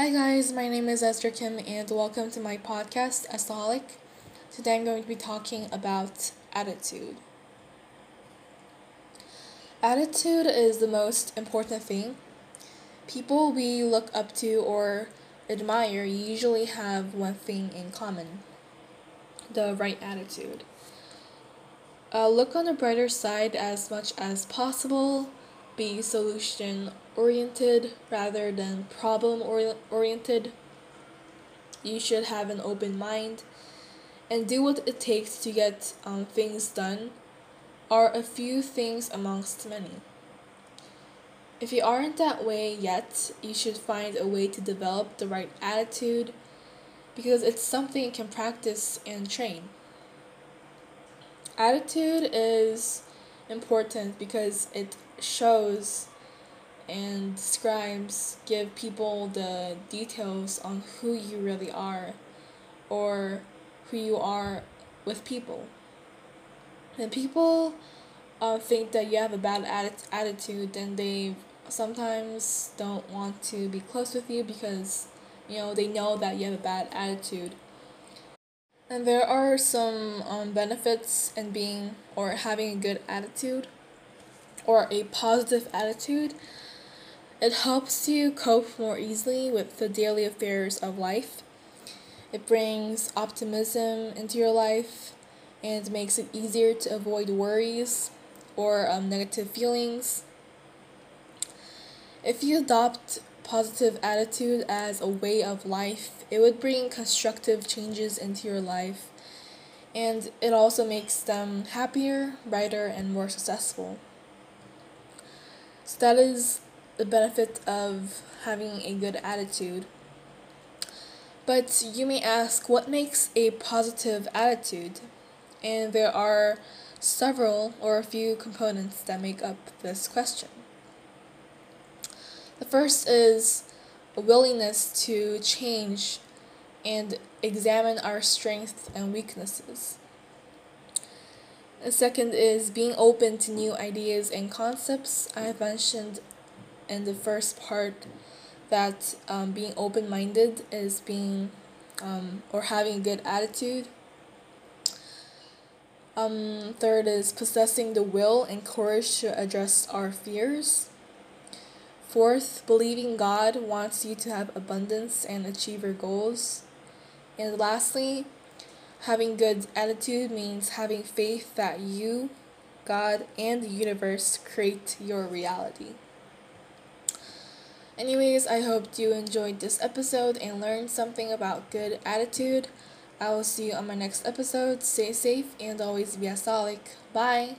Hi guys, my name is Esther Kim and welcome to my podcast, Estaholic. Today I'm going to be talking about attitude. Attitude is the most important thing. People we look up to or admire usually have one thing in common the right attitude. Uh, look on the brighter side as much as possible be solution oriented rather than problem oriented. You should have an open mind and do what it takes to get um, things done are a few things amongst many. If you aren't that way yet, you should find a way to develop the right attitude because it's something you can practice and train. Attitude is important because it shows and describes give people the details on who you really are or who you are with people. And people uh, think that you have a bad atti- attitude, then they sometimes don't want to be close with you because you know they know that you have a bad attitude. And there are some um, benefits in being or having a good attitude or a positive attitude, it helps you cope more easily with the daily affairs of life. It brings optimism into your life and makes it easier to avoid worries or um, negative feelings. If you adopt positive attitude as a way of life, it would bring constructive changes into your life and it also makes them happier, brighter, and more successful. So that is the benefit of having a good attitude. But you may ask, what makes a positive attitude? And there are several or a few components that make up this question. The first is a willingness to change and examine our strengths and weaknesses. Second is being open to new ideas and concepts. I have mentioned in the first part that um, being open minded is being um, or having a good attitude. Um, third is possessing the will and courage to address our fears. Fourth, believing God wants you to have abundance and achieve your goals. And lastly, Having good attitude means having faith that you, God, and the universe create your reality. Anyways, I hope you enjoyed this episode and learned something about good attitude. I will see you on my next episode. Stay safe and always be a Bye.